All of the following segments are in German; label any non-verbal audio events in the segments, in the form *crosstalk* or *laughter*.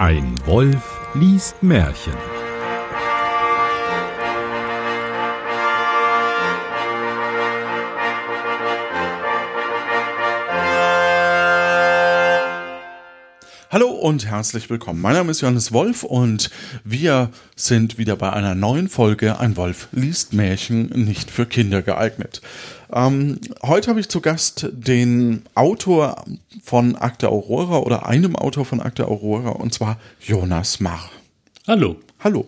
Ein Wolf liest Märchen. Hallo und herzlich willkommen. Mein Name ist Johannes Wolf und wir sind wieder bei einer neuen Folge Ein Wolf liest Märchen nicht für Kinder geeignet. Ähm, heute habe ich zu Gast den Autor von Akte Aurora oder einem Autor von Akte Aurora und zwar Jonas Marr. Hallo. Hallo.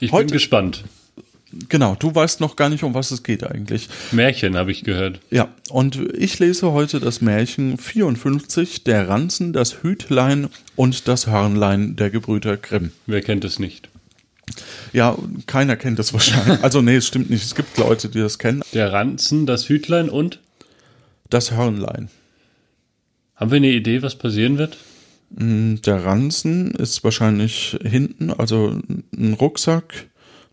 Ich Heute- bin gespannt. Genau, du weißt noch gar nicht, um was es geht eigentlich. Märchen habe ich gehört. Ja, und ich lese heute das Märchen 54, der Ranzen, das Hütlein und das Hörnlein der Gebrüder Grimm. Wer kennt es nicht? Ja, keiner kennt das wahrscheinlich. Also nee, es stimmt nicht. Es gibt Leute, die das kennen. Der Ranzen, das Hütlein und? Das Hörnlein. Haben wir eine Idee, was passieren wird? Der Ranzen ist wahrscheinlich hinten, also ein Rucksack,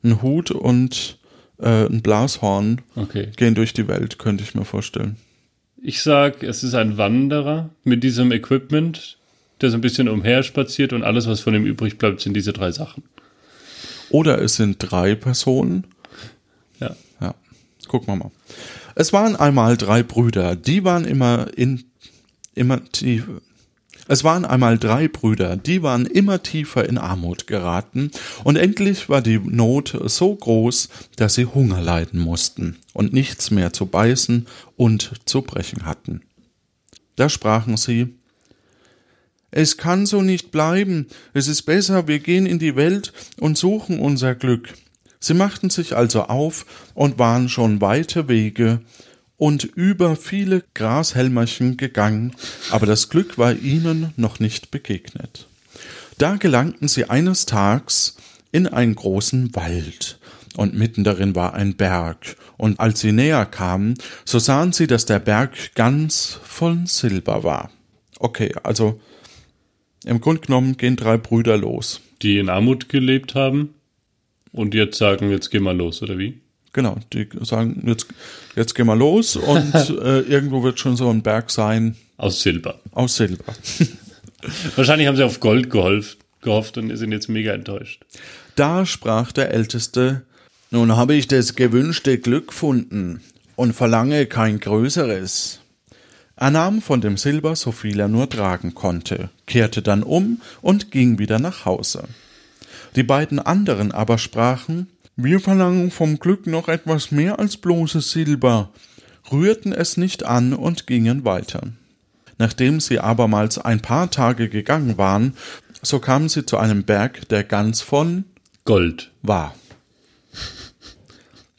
ein Hut und äh, ein Blashorn Okay. gehen durch die Welt, könnte ich mir vorstellen. Ich sag, es ist ein Wanderer mit diesem Equipment, der so ein bisschen umherspaziert und alles, was von ihm übrig bleibt, sind diese drei Sachen. Oder es sind drei Personen. Ja. Ja, gucken wir mal. Es waren einmal drei Brüder, die waren immer in immer tief. Es waren einmal drei Brüder, die waren immer tiefer in Armut geraten, und endlich war die Not so groß, dass sie Hunger leiden mussten und nichts mehr zu beißen und zu brechen hatten. Da sprachen sie Es kann so nicht bleiben, es ist besser, wir gehen in die Welt und suchen unser Glück. Sie machten sich also auf und waren schon weite Wege und über viele Grashelmerchen gegangen, aber das Glück war ihnen noch nicht begegnet. Da gelangten sie eines Tags in einen großen Wald, und mitten darin war ein Berg, und als sie näher kamen, so sahen sie, dass der Berg ganz von Silber war. Okay, also im Grunde genommen gehen drei Brüder los. Die in Armut gelebt haben und jetzt sagen, jetzt geh mal los, oder wie? Genau, die sagen, jetzt, jetzt gehen wir los und *laughs* äh, irgendwo wird schon so ein Berg sein Aus Silber. aus Silber. *laughs* Wahrscheinlich haben sie auf Gold geholft, gehofft und sind jetzt mega enttäuscht. Da sprach der Älteste, nun habe ich das gewünschte Glück gefunden und verlange kein größeres. Er nahm von dem Silber so viel er nur tragen konnte, kehrte dann um und ging wieder nach Hause. Die beiden anderen aber sprachen, wir verlangen vom Glück noch etwas mehr als bloßes Silber, rührten es nicht an und gingen weiter. Nachdem sie abermals ein paar Tage gegangen waren, so kamen sie zu einem Berg, der ganz von Gold. war.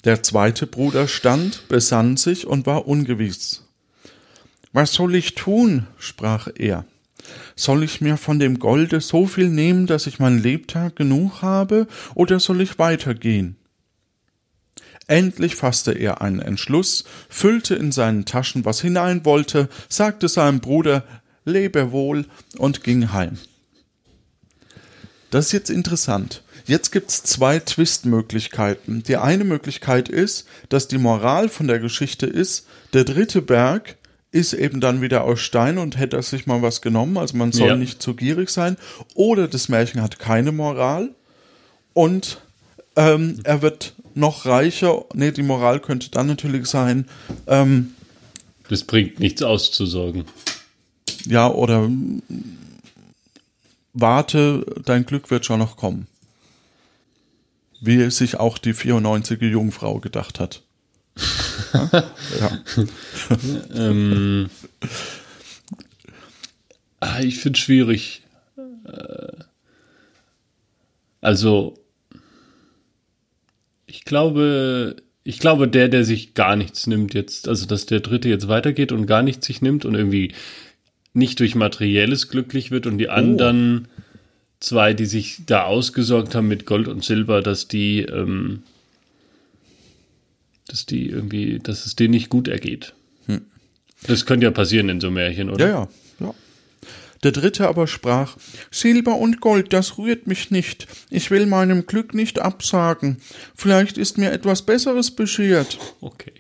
Der zweite Bruder stand, besann sich und war ungewiss. Was soll ich tun? sprach er. Soll ich mir von dem Golde so viel nehmen, dass ich mein Lebtag genug habe, oder soll ich weitergehen? Endlich fasste er einen Entschluss, füllte in seinen Taschen, was hinein wollte, sagte seinem Bruder Lebe wohl und ging heim. Das ist jetzt interessant. Jetzt gibt's zwei Twistmöglichkeiten. Die eine Möglichkeit ist, dass die Moral von der Geschichte ist, der dritte Berg ist eben dann wieder aus Stein und hätte er sich mal was genommen, also man soll Ja. nicht zu gierig sein. Oder das Märchen hat keine Moral und ähm, er wird noch reicher. Nee, die Moral könnte dann natürlich sein, ähm, Das bringt nichts auszusorgen. ja, oder mm, warte, dein Glück wird schon noch kommen. Wie es sich auch die 94 Jungfrau gedacht hat. *laughs* Ähm, ah, ich finde es schwierig. Äh, Also, ich glaube, ich glaube, der, der sich gar nichts nimmt jetzt, also dass der Dritte jetzt weitergeht und gar nichts sich nimmt und irgendwie nicht durch Materielles glücklich wird und die anderen zwei, die sich da ausgesorgt haben mit Gold und Silber, dass die, ähm, dass die irgendwie, dass es denen nicht gut ergeht. Das könnte ja passieren in so Märchen, oder? ja, ja, ja. Der dritte aber sprach, Silber und Gold, das rührt mich nicht. Ich will meinem Glück nicht absagen. Vielleicht ist mir etwas Besseres beschert. *laughs* Okay.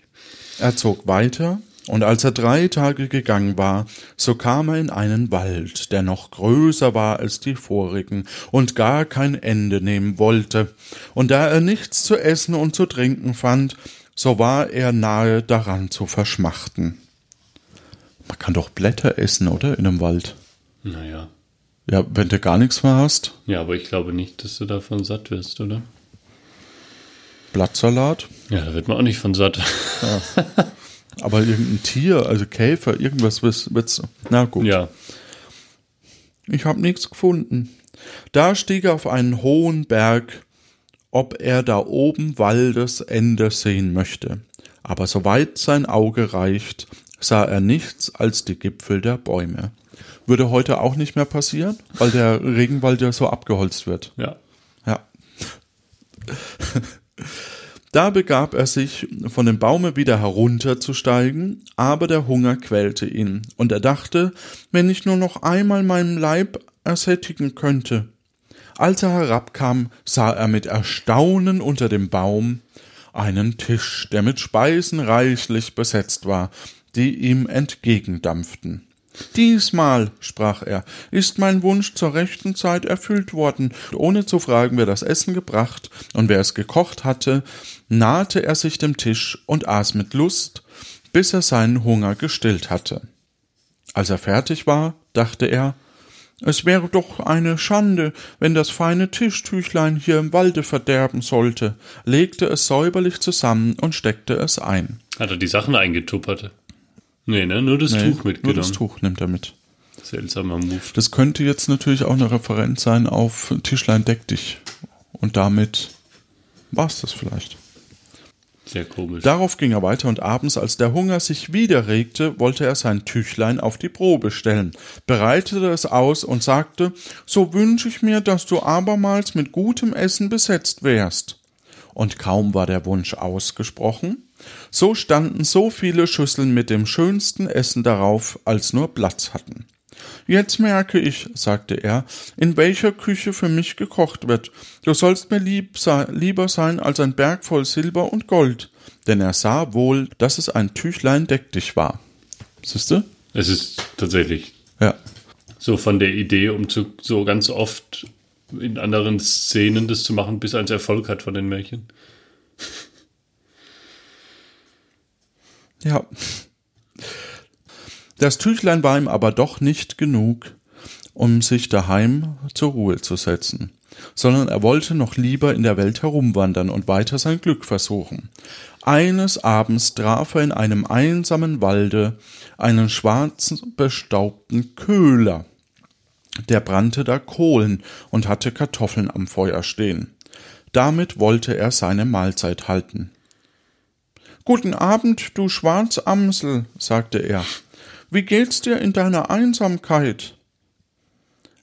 Er zog weiter Und als er drei Tage gegangen war, so kam er in einen Wald, der noch größer war als die vorigen und gar kein Ende nehmen wollte. Und da er nichts zu essen und zu trinken fand, so war er nahe daran zu verschmachten. Man kann doch Blätter essen, oder? In einem Wald. Naja. Ja, wenn du gar nichts mehr hast. Ja, aber ich glaube nicht, dass du davon satt wirst, oder? Blattsalat. Ja, da wird man auch nicht von satt. *laughs* Aber irgendein Tier, also Käfer, irgendwas wird's. Na gut. Ja. Ich habe nichts gefunden. Da stieg er auf einen hohen Berg, ob er da oben Waldesende sehen möchte. Aber soweit sein Auge reicht, sah er nichts als die Gipfel der Bäume. Würde heute auch nicht mehr passieren, weil der Regenwald ja so abgeholzt wird. Ja. Ja. Da begab er sich, von dem Baume wieder herunterzusteigen, aber der Hunger quälte ihn, und er dachte, wenn ich nur noch einmal meinen Leib ersättigen könnte. Als er herabkam, sah er mit Erstaunen unter dem Baum einen Tisch, der mit Speisen reichlich besetzt war, die ihm entgegendampften. Diesmal, sprach er, ist mein Wunsch zur rechten Zeit erfüllt worden. Ohne zu fragen, wer das Essen gebracht und wer es gekocht hatte, nahte er sich dem Tisch und aß mit Lust, bis er seinen Hunger gestillt hatte. Als er fertig war, dachte er, es wäre doch eine Schande, wenn das feine Tischtüchlein hier im Walde verderben sollte, legte es säuberlich zusammen und steckte es ein. Hat er die Sachen eingetuppert? Nee, ne? Nur das Nee, Tuch mitgenommen. Nur das Tuch nimmt er mit. Seltsamer Move. Das könnte jetzt natürlich auch eine Referenz sein auf Tischlein deck dich. Und damit war's das vielleicht. Sehr komisch. Darauf ging er weiter und abends, als der Hunger sich wieder regte, wollte er sein Tüchlein auf die Probe stellen, bereitete es aus und sagte, so wünsch ich mir, dass du abermals mit gutem Essen besetzt wärst. Und kaum war der Wunsch ausgesprochen, so standen so viele Schüsseln mit dem schönsten Essen darauf, als nur Platz hatten. Jetzt merke ich, sagte er, in welcher Küche für mich gekocht wird. Du sollst mir lieb sei, lieber sein als ein Berg voll Silber und Gold. Denn er sah wohl, dass es ein Tüchlein deck dich war. Siehste? Es ist tatsächlich Ja. so von der Idee, um zu, so ganz oft in anderen Szenen das zu machen, bis eins Erfolg hat von den Märchen. Ja. Das Tüchlein war ihm aber doch nicht genug, um sich daheim zur Ruhe zu setzen, sondern er wollte noch lieber in der Welt herumwandern und weiter sein Glück versuchen. Eines Abends traf er in einem einsamen Walde einen schwarzen, bestaubten Köhler. Der brannte da Kohlen und hatte Kartoffeln am Feuer stehen. Damit wollte er seine Mahlzeit halten. Guten Abend, du Schwarzamsel, sagte er. Wie geht's dir in deiner Einsamkeit?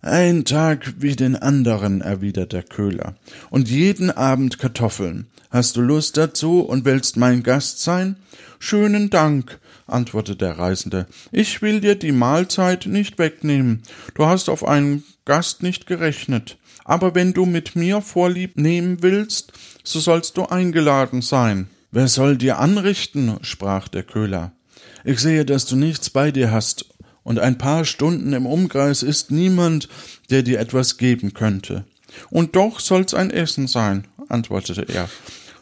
Ein Tag wie den anderen, erwidert der Köhler, und jeden Abend Kartoffeln. Hast du Lust dazu und willst mein Gast sein? Schönen Dank, antwortete der Reisende. Ich will dir die Mahlzeit nicht wegnehmen. Du hast auf einen Gast nicht gerechnet. Aber wenn du mit mir Vorlieb nehmen willst, so sollst du eingeladen sein. Wer soll dir anrichten? sprach der Köhler. Ich sehe, dass du nichts bei dir hast, und ein paar Stunden im Umkreis ist niemand, der dir etwas geben könnte. Und doch soll's ein Essen sein, antwortete er.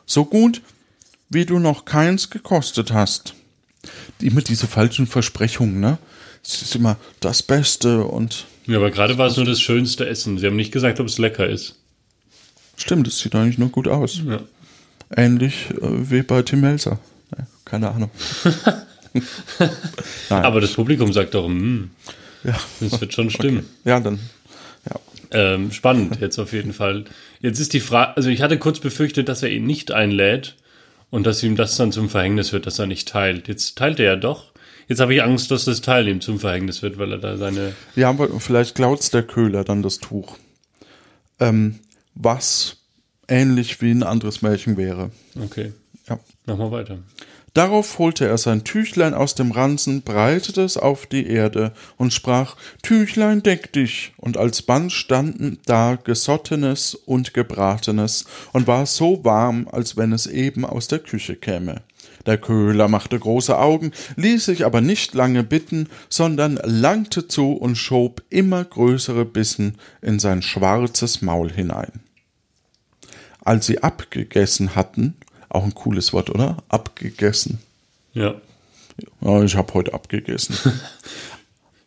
So gut, wie du noch keins gekostet hast. Immer diese falschen Versprechungen, ne? Es ist immer das Beste und Ja, aber gerade war es nur das schönste Essen. Sie haben nicht gesagt, ob es lecker ist. stimmt, es sieht eigentlich nur gut aus. Ja. Ähnlich äh, wie bei Tim Melzer. Keine Ahnung. *laughs* *laughs* Aber das Publikum sagt doch, hm, ja. das wird schon stimmen. Ja, dann. Ja. Ähm, spannend jetzt auf jeden Fall. Jetzt ist die Frage, also ich hatte kurz befürchtet, dass er ihn nicht einlädt und dass ihm das dann zum Verhängnis wird, dass er nicht teilt. Jetzt teilt er ja doch. Jetzt habe ich Angst, dass das Teilen ihm zum Verhängnis wird, weil er da seine. Ja, aber vielleicht klaut's der Köhler dann das Tuch. Ähm, was ähnlich wie ein anderes Märchen wäre. Okay, Ja. mach mal weiter. Darauf holte er sein Tüchlein aus dem Ranzen, breitete es auf die Erde und sprach, Tüchlein, deck dich. Und als Band standen da Gesottenes und Gebratenes und war so warm, als wenn es eben aus der Küche käme. Der Köhler machte große Augen, ließ sich aber nicht lange bitten, sondern langte zu und schob immer größere Bissen in sein schwarzes Maul hinein. Als sie abgegessen hatten, auch ein cooles Wort, oder? Abgegessen. Ja. Ja, ich habe heute abgegessen. *laughs*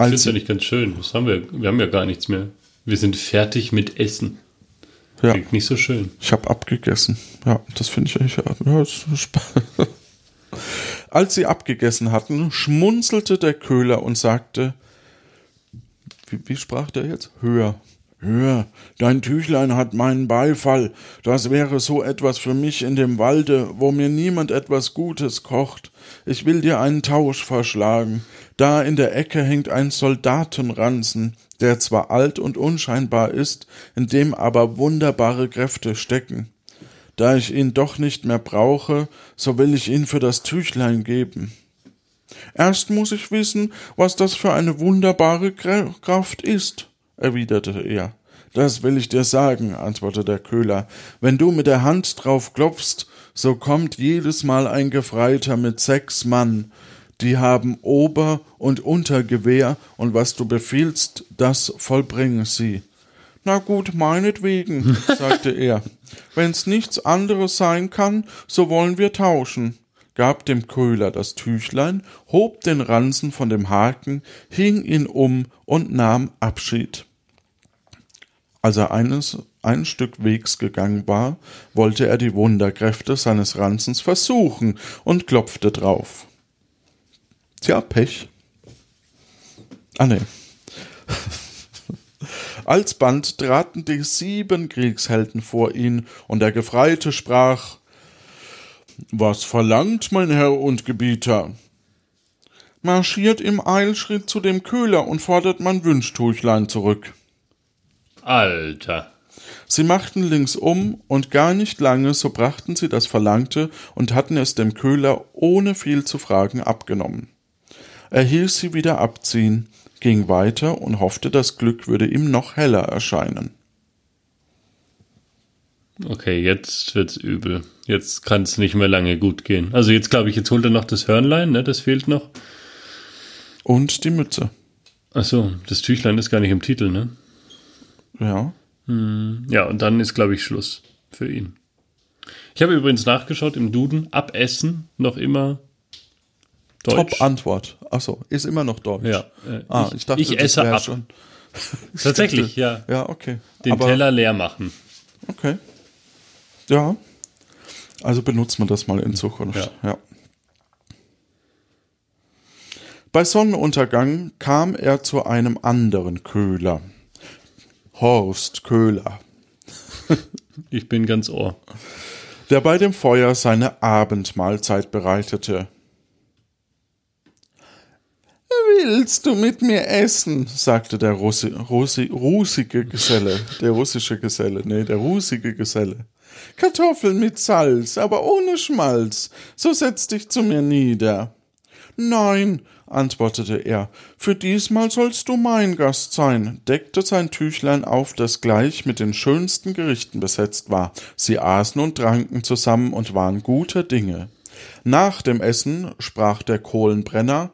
Ich finde Als es ja nicht ganz schön. Das haben wir, wir haben ja gar nichts mehr. Wir sind fertig mit Essen. ja, Klingt nicht so schön. ich habe abgegessen. Ja, das finde ich eigentlich. Ja, das ist *laughs* Als sie abgegessen hatten, schmunzelte der Köhler und sagte: Wie, wie sprach der jetzt? Höher. Hör, dein Tüchlein hat meinen Beifall. Das wäre so etwas für mich in dem Walde, wo mir niemand etwas Gutes kocht. Ich will dir einen Tausch vorschlagen. Da in der Ecke hängt ein Soldatenranzen, der zwar alt und unscheinbar ist, in dem aber wunderbare Kräfte stecken. Da ich ihn doch nicht mehr brauche, so will ich ihn für das Tüchlein geben. Erst muss ich wissen, was das für eine wunderbare Kraft ist, erwiderte er. Das will ich dir sagen, antwortete der Köhler. Wenn du mit der Hand drauf klopfst, so kommt jedes Mal ein Gefreiter mit sechs Mann. Die haben Ober- und Untergewehr, und was du befiehlst, das vollbringen sie. Na gut, meinetwegen, *laughs* sagte er. Wenn's nichts anderes sein kann, so wollen wir tauschen gab dem Köhler das Tüchlein, hob den Ranzen von dem Haken, hing ihn um und nahm Abschied. Als er eines, ein Stück Wegs gegangen war, wollte er die Wunderkräfte seines Ranzens versuchen und klopfte drauf. Tja, Pech. Ah, nee. *laughs* Alsband traten die sieben Kriegshelden vor ihn, und der Gefreite sprach was verlangt mein Herr und Gebieter? Marschiert im Eilschritt zu dem Köhler und fordert mein Wünschtuchlein zurück. Alter. Sie machten links um, und gar nicht lange, so brachten sie das Verlangte und hatten es dem Köhler ohne viel zu fragen abgenommen. Er hieß sie wieder abziehen, ging weiter und hoffte, das Glück würde ihm noch heller erscheinen. Okay, jetzt wird's übel. Jetzt kann es nicht mehr lange gut gehen. Also jetzt glaube ich, jetzt holt er noch das Hörnlein, ne? Das fehlt noch. Und die Mütze. Ach so, das Tüchlein ist gar nicht im Titel, ne? Ja. Ja, und dann ist, glaube ich, Schluss für ihn. Ich habe übrigens nachgeschaut im Duden, abessen noch immer Deutsch. Top-Antwort. Achso, ist immer noch Deutsch. Ja, äh, ah, ich- ich, dachte, ich esse ab. Schon. *laughs* Tatsächlich, *laughs* ja. Ja, okay. Den Aber, Teller leer machen. Okay. Ja. Also benutzt man das mal in Zukunft. Ja. ja. Bei Sonnenuntergang kam er zu einem anderen Köhler. Horst Köhler, *laughs* Ich bin ganz ohr. der bei dem Feuer seine Abendmahlzeit bereitete. Willst du mit mir essen? sagte der Russi, Russi, rusige Geselle, der russische Geselle, nee, der rusige Geselle. Kartoffeln mit Salz, aber ohne Schmalz, so setz dich zu mir nieder. Nein, antwortete er, für diesmal sollst du mein Gast sein, deckte sein Tüchlein auf, das gleich mit den schönsten Gerichten besetzt war. Sie aßen und tranken zusammen und waren guter Dinge. Nach dem Essen sprach der Kohlenbrenner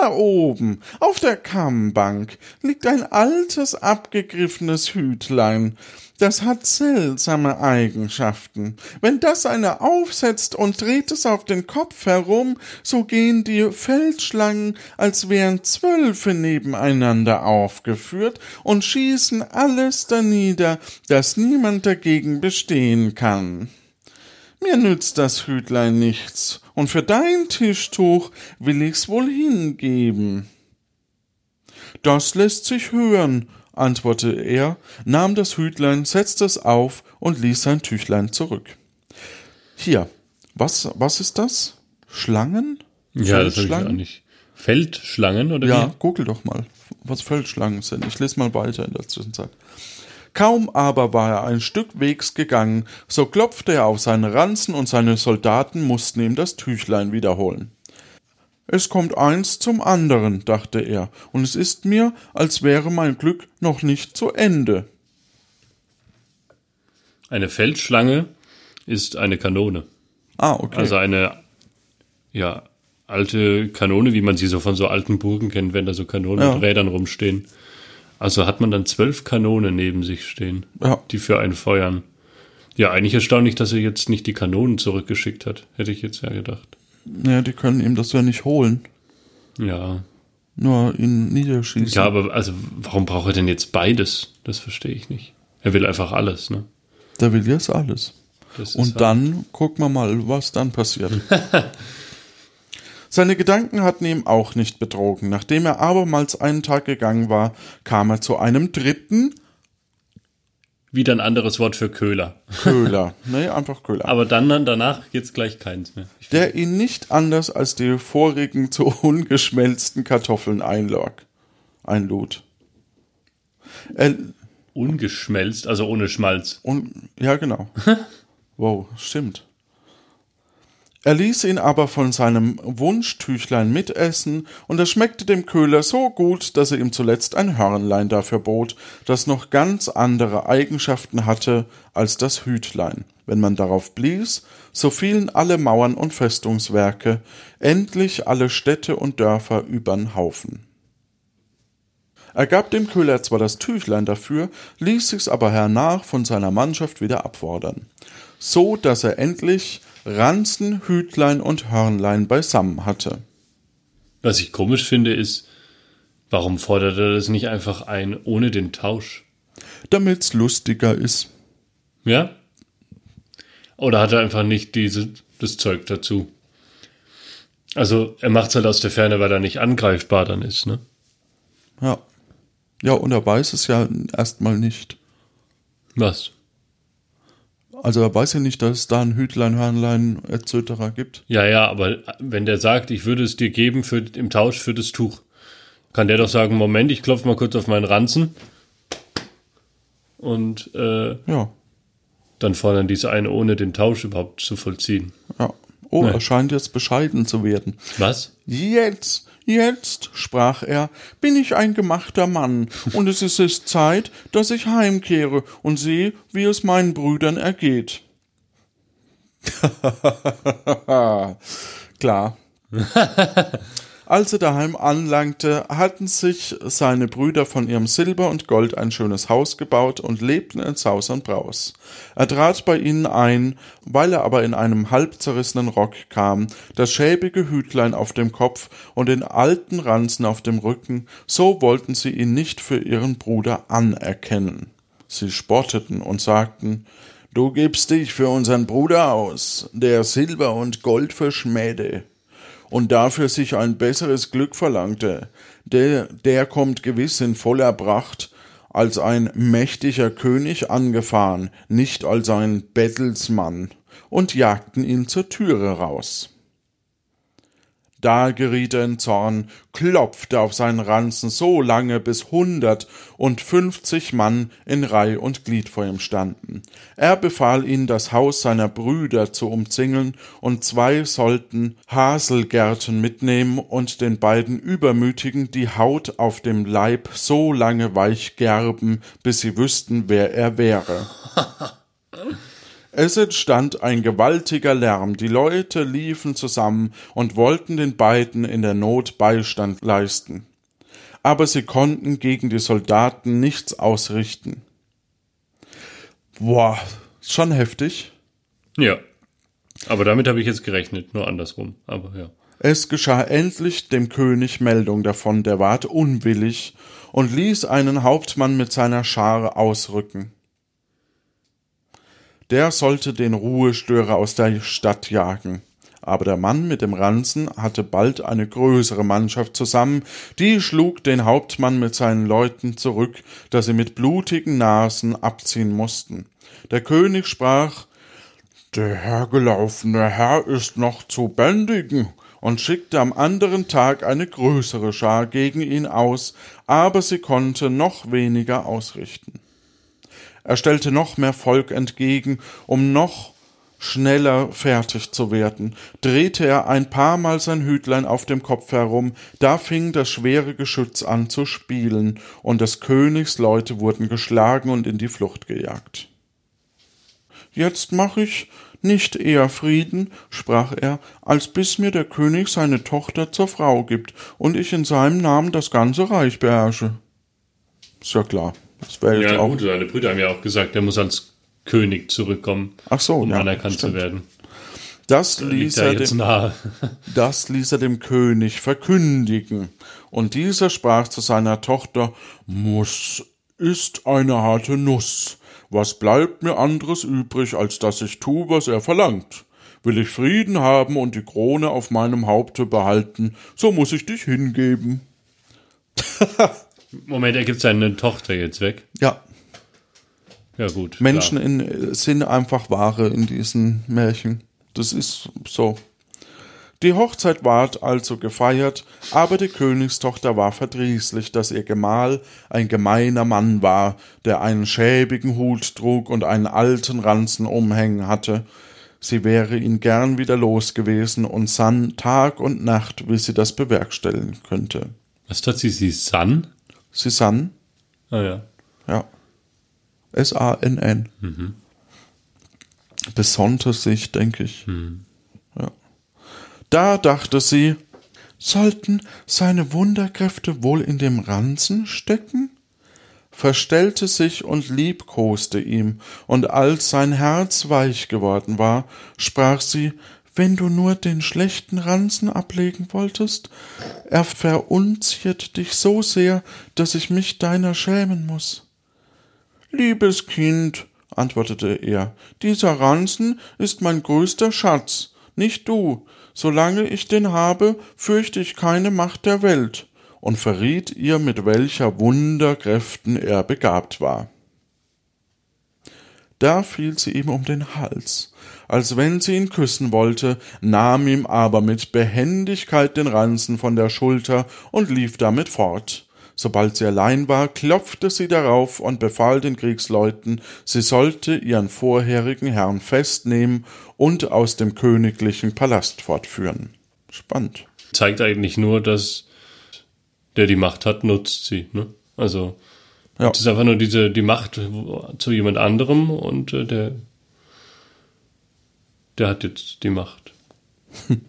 Da oben, auf der Kammbank, liegt ein altes, abgegriffenes Hütlein. Das hat seltsame Eigenschaften. Wenn das einer aufsetzt und dreht es auf den Kopf herum, so gehen die Feldschlangen, als wären Zwölfe nebeneinander aufgeführt und schießen alles danieder, dass niemand dagegen bestehen kann. Mir nützt das Hütlein nichts, und für dein Tischtuch will ich's wohl hingeben. Das lässt sich hören, antwortete er, nahm das Hütlein, setzte es auf und ließ sein Tüchlein zurück. Hier, was, was ist das? Schlangen? Ja, das habe ich Feldschlangen? auch nicht. Feldschlangen oder Ja, wie? google doch mal, was Feldschlangen sind. Ich lese mal weiter in der Zwischenzeit. Kaum aber war er ein Stück Wegs gegangen, so klopfte er auf seine Ranzen und seine Soldaten mussten ihm das Tüchlein wiederholen. Es kommt eins zum anderen, dachte er, und es ist mir, als wäre mein Glück noch nicht zu Ende. Eine Feldschlange ist eine Kanone. Ah, okay. Also eine ja, alte Kanone, wie man sie so von so alten Burgen kennt, wenn da so Kanonen Ja. mit Rädern rumstehen. Also hat man dann zwölf Kanonen neben sich stehen, Ja. die für einen feuern. Ja, eigentlich erstaunlich, dass er jetzt nicht die Kanonen zurückgeschickt hat, hätte ich jetzt ja gedacht. Ja, die können ihm das ja nicht holen. Ja. Nur ihn niederschießen. Ja, aber also warum braucht er denn jetzt beides? Das verstehe ich nicht. Er will einfach alles, ne? Der will jetzt alles. Und halt- dann gucken wir mal, was dann passiert. *laughs* Seine Gedanken hatten ihm auch nicht betrogen. Nachdem er abermals einen Tag gegangen war, kam er zu einem dritten wieder ein anderes Wort für Köhler. Köhler. *laughs* nee, einfach Köhler. Aber dann, dann danach jetzt gleich keins mehr. Der ihn nicht anders als die vorigen zu ungeschmelzten Kartoffeln einlog, einlud. Er, ungeschmelzt, also ohne Schmalz. und, ja, genau. *laughs* wow, stimmt. Er ließ ihn aber von seinem Wunschtüchlein mitessen, und es schmeckte dem Köhler so gut, dass er ihm zuletzt ein Hörnlein dafür bot, das noch ganz andere Eigenschaften hatte als das Hütlein. Wenn man darauf blies, so fielen alle Mauern und Festungswerke, endlich alle Städte und Dörfer übern Haufen. Er gab dem Köhler zwar das Tüchlein dafür, ließ sich's aber hernach von seiner Mannschaft wieder abfordern, so dass er endlich Ranzen, Hütlein und Hörnlein beisammen hatte. Was ich komisch finde, ist, warum fordert er das nicht einfach ein ohne den Tausch? Damit's lustiger ist. Ja? Oder hat er einfach nicht diese, das Zeug dazu? Also, er macht's halt aus der Ferne, weil er nicht angreifbar dann ist, ne? Ja. Ja, und er weiß es ja erstmal nicht. Was? Also er weiß ja nicht, dass es da ein Hütlein, Hörnlein etc. gibt. Ja, ja, aber wenn der sagt, ich würde es dir geben für, im Tausch für das Tuch, kann der doch sagen, Moment, ich klopfe mal kurz auf meinen Ranzen und äh, Ja. dann fordern diese eine, ohne den Tausch überhaupt zu vollziehen. Ja. Oh, Nee. er scheint jetzt bescheiden zu werden. Was? Jetzt, jetzt, sprach er, bin ich ein gemachter Mann, und es ist es Zeit, dass ich heimkehre und sehe, wie es meinen Brüdern ergeht. *laughs* Klar. *laughs* Als er daheim anlangte, hatten sich seine Brüder von ihrem Silber und Gold ein schönes Haus gebaut und lebten in Saus und Braus. Er trat bei ihnen ein, weil er aber in einem halb zerrissenen Rock kam, das schäbige Hütlein auf dem Kopf und den alten Ranzen auf dem Rücken, so wollten sie ihn nicht für ihren Bruder anerkennen. Sie spotteten und sagten, Du gibst dich für unseren Bruder aus, der Silber und Gold verschmähte und dafür sich ein besseres Glück verlangte. Der, der kommt gewiss in voller Pracht, als ein mächtiger König angefahren, nicht als ein Bettelsmann, und jagten ihn zur Türe raus. Da geriet er in Zorn, klopfte auf seinen Ranzen so lange, bis hundert und fünfzig Mann in Reih und Glied vor ihm standen. Er befahl ihnen, das Haus seiner Brüder zu umzingeln, und zwei sollten Haselgärten mitnehmen und den beiden Übermütigen die Haut auf dem Leib so lange weich gerben, bis sie wüssten, wer er wäre. *laughs* Es entstand ein gewaltiger Lärm, die Leute liefen zusammen und wollten den beiden in der Not Beistand leisten. Aber sie konnten gegen die Soldaten nichts ausrichten. Boah, schon heftig. Ja. Aber damit habe ich jetzt gerechnet, nur andersrum. Aber ja. Es geschah endlich dem König Meldung davon, der ward unwillig und ließ einen Hauptmann mit seiner Schare ausrücken. Der sollte den Ruhestörer aus der Stadt jagen. Aber der Mann mit dem Ranzen hatte bald eine größere Mannschaft zusammen, die schlug den Hauptmann mit seinen Leuten zurück, dass sie mit blutigen Nasen abziehen mussten. Der König sprach, der hergelaufene Herr ist noch zu bändigen, und schickte am anderen Tag eine größere Schar gegen ihn aus, aber sie konnte noch weniger ausrichten. Er stellte noch mehr Volk entgegen, um noch schneller fertig zu werden, drehte er ein paar Mal sein Hütlein auf dem Kopf herum, da fing das schwere Geschütz an zu spielen, und des Königs Leute wurden geschlagen und in die Flucht gejagt. Jetzt mach ich Nicht eher Frieden, sprach er, als bis mir der König seine Tochter zur Frau gibt und ich in seinem Namen das ganze Reich beherrsche. Ist ja klar. Das wäre Ja, auch. gut, seine Brüder haben ja auch gesagt, er muss als König zurückkommen, Ach so, um ja, anerkannt stimmt. zu werden. Das ließ, er dem, nahe. *laughs* *laughs* das ließ er dem König verkündigen. Und dieser sprach zu seiner Tochter, Muss ist eine harte Nuss. Was bleibt mir anderes übrig, als dass ich tu, was er verlangt? Will ich Frieden haben und die Krone auf meinem Haupte behalten, so muss ich dich hingeben. *laughs* Moment, er gibt seine Tochter jetzt weg. Ja, Ja, gut. Menschen klar. in, sind einfach Ware in diesen Märchen. Das ist so. Die Hochzeit ward also gefeiert, aber die Königstochter war verdrießlich, dass ihr Gemahl ein gemeiner Mann war, der einen schäbigen Hut trug und einen alten Ranzen umhängen hatte. Sie wäre ihn gern wieder los gewesen und sann Tag und Nacht, wie sie das bewerkstelligen könnte. Was hat sie? Sie Sun? Sie sann, Ah ja. Ja. S-A-N-N. Besonnte sich, denke ich. Ja. Da dachte sie, sollten seine Wunderkräfte wohl in dem Ranzen stecken? Verstellte sich und liebkoste ihm, und als sein Herz weich geworden war, sprach sie, wenn du nur den schlechten Ranzen ablegen wolltest, er verunziert dich so sehr, dass ich mich deiner schämen muss. Liebes Kind, antwortete er, dieser Ranzen ist mein größter Schatz, nicht du. Solange ich den habe, fürchte ich keine Macht der Welt, und verriet ihr, mit welcher Wunderkräften er begabt war. Da fiel sie ihm um den Hals, als wenn sie ihn küssen wollte, nahm ihm aber mit Behendigkeit den Ranzen von der Schulter und lief damit fort. Sobald sie allein war, klopfte sie darauf und befahl den Kriegsleuten, sie sollte ihren vorherigen Herrn festnehmen und aus dem königlichen Palast fortführen. Spannend. Zeigt eigentlich nur, dass der die Macht hat, nutzt sie. Ne? Also Ja. es ist einfach nur diese die Macht zu jemand anderem und äh, der der hat jetzt die Macht. *laughs*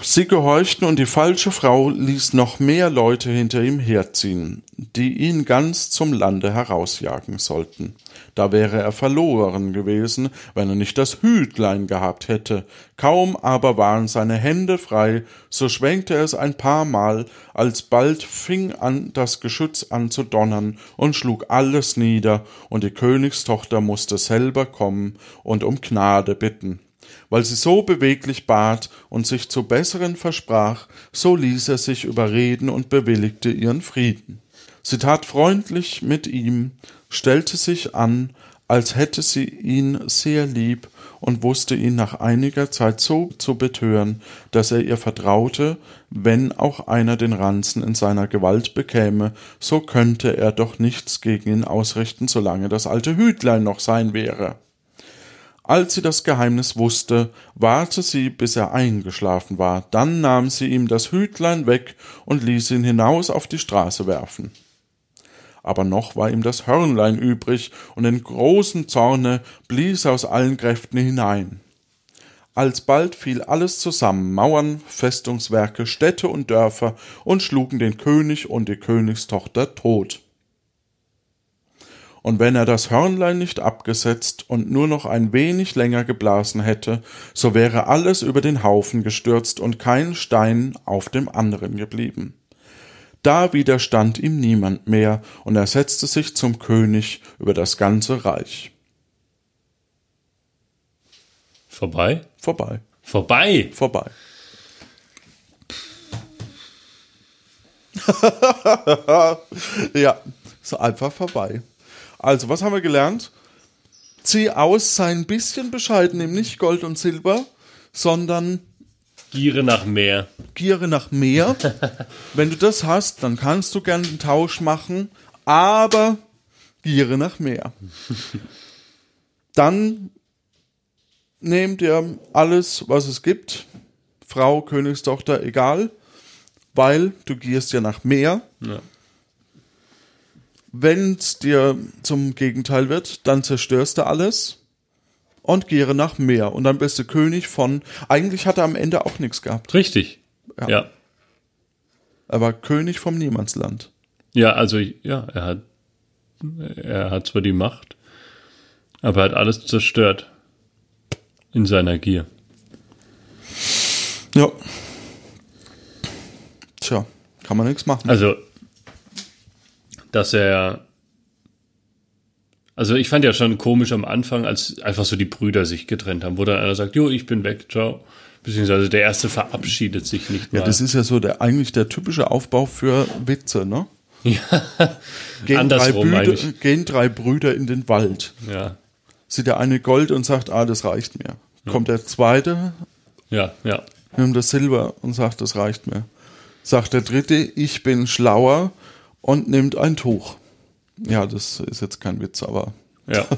Sie gehorchten und die falsche Frau ließ noch mehr Leute hinter ihm herziehen, die ihn ganz zum Lande herausjagen sollten. Da wäre er verloren gewesen, wenn er nicht das Hütlein gehabt hätte. Kaum aber waren seine Hände frei, so schwenkte er es ein paar Mal, alsbald fing an das Geschütz an zu donnern und schlug alles nieder, und die Königstochter musste selber kommen und um Gnade bitten. Weil sie so beweglich bat und sich zu besseren versprach, so ließ er sich überreden und bewilligte ihren Frieden. Sie tat freundlich mit ihm, stellte sich an, als hätte sie ihn sehr lieb und wusste ihn nach einiger Zeit so zu betören, dass er ihr vertraute, wenn auch einer den Ranzen in seiner Gewalt bekäme, so könnte er doch nichts gegen ihn ausrichten, solange das alte Hütlein noch sein wäre. Als sie das Geheimnis wusste, warte sie, bis er eingeschlafen war, dann nahm sie ihm das Hütlein weg und ließ ihn hinaus auf die Straße werfen. Aber noch war ihm das Hörnlein übrig, und in großem Zorne blies er aus allen Kräften hinein. Alsbald fiel alles zusammen, Mauern, Festungswerke, Städte und Dörfer, und schlugen den König und die Königstochter tot. Und wenn er das Hörnlein nicht abgesetzt und nur noch ein wenig länger geblasen hätte, so wäre alles über den Haufen gestürzt und kein Stein auf dem anderen geblieben. Da widerstand ihm niemand mehr, und er setzte sich zum König über das ganze Reich. Vorbei? Vorbei, Vorbei! vorbei. *laughs* ja, so einfach vorbei. Also, was haben wir gelernt? Zieh aus, sei ein bisschen bescheiden, nimm nicht Gold und Silber, sondern Giere nach mehr. Giere nach mehr. *laughs* Wenn du das hast, dann kannst du gerne den Tausch machen, aber Giere nach mehr. *laughs* Dann nehmt ihr alles, was es gibt, Frau, Königstochter, egal, weil du gierst ja nach mehr. Ja. Wenn es dir zum Gegenteil wird, dann zerstörst du alles und kehre nach Meer. Und dann bist du König von, eigentlich hat er am Ende auch nichts gehabt. Richtig. Ja. Ja. Er war König vom Niemandsland. Ja, also ja, er hat er hat zwar die Macht, aber er hat alles zerstört in seiner Gier. Ja. Tja, kann man nichts machen. Also, dass er. Also, ich fand ja schon komisch am Anfang, als einfach so die Brüder sich getrennt haben, wo dann einer sagt: Jo, ich bin weg, ciao. Beziehungsweise der erste verabschiedet sich nicht Ja, mal. das ist ja so der eigentlich der typische Aufbau für Witze, ne? *laughs* ja. Gehen drei, Andersrum Brüder, eigentlich. gehen drei Brüder in den Wald. ja, Sieht der eine Gold und sagt, ah, das reicht mir. Kommt der zweite, ja, ja. nimmt das Silber und sagt, das reicht mir. Sagt der dritte, ich bin schlauer und nimmt ein Tuch. Ja, das ist jetzt kein Witz, aber Ja. *laughs*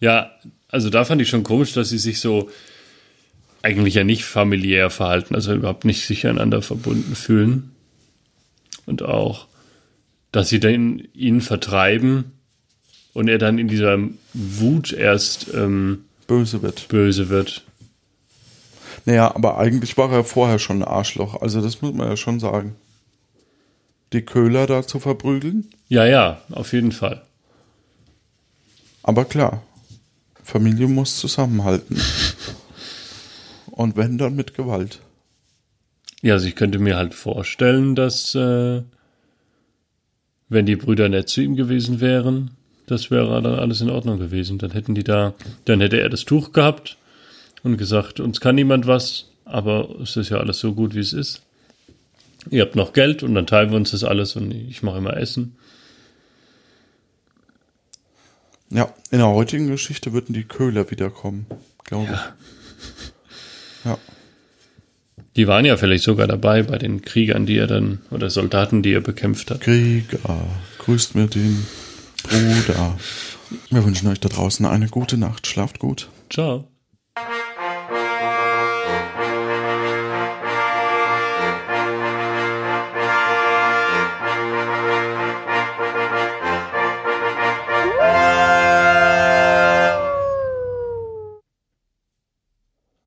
Ja, also da fand ich schon komisch, dass sie sich so eigentlich ja nicht familiär verhalten, also überhaupt nicht sich einander verbunden fühlen. Und auch, dass sie dann ihn vertreiben und er dann in dieser Wut erst ähm, böse wird. böse wird. Naja, aber eigentlich war er vorher schon ein Arschloch. Also das muss man ja schon sagen. Die Köhler da zu verprügeln. Ja, ja, auf jeden Fall. Aber klar, Familie muss zusammenhalten. Und wenn, dann mit Gewalt. Ja, also ich könnte mir halt vorstellen, dass äh, wenn die Brüder nett zu ihm gewesen wären, das wäre dann alles in Ordnung gewesen. Dann hätten die da, dann hätte er das Tuch gehabt und gesagt, uns kann niemand was, aber es ist ja alles so gut, wie es ist. Ihr habt noch Geld und dann teilen wir uns das alles und ich mache immer Essen. Ja, in der heutigen Geschichte würden die Köhler wiederkommen, glaube ich. Ja. Die waren ja vielleicht sogar dabei bei den Kriegern, die er dann, oder Soldaten, die er bekämpft hat. Krieger, grüßt mir den Bruder. Wir wünschen euch da draußen eine gute Nacht. Schlaft gut. Ciao.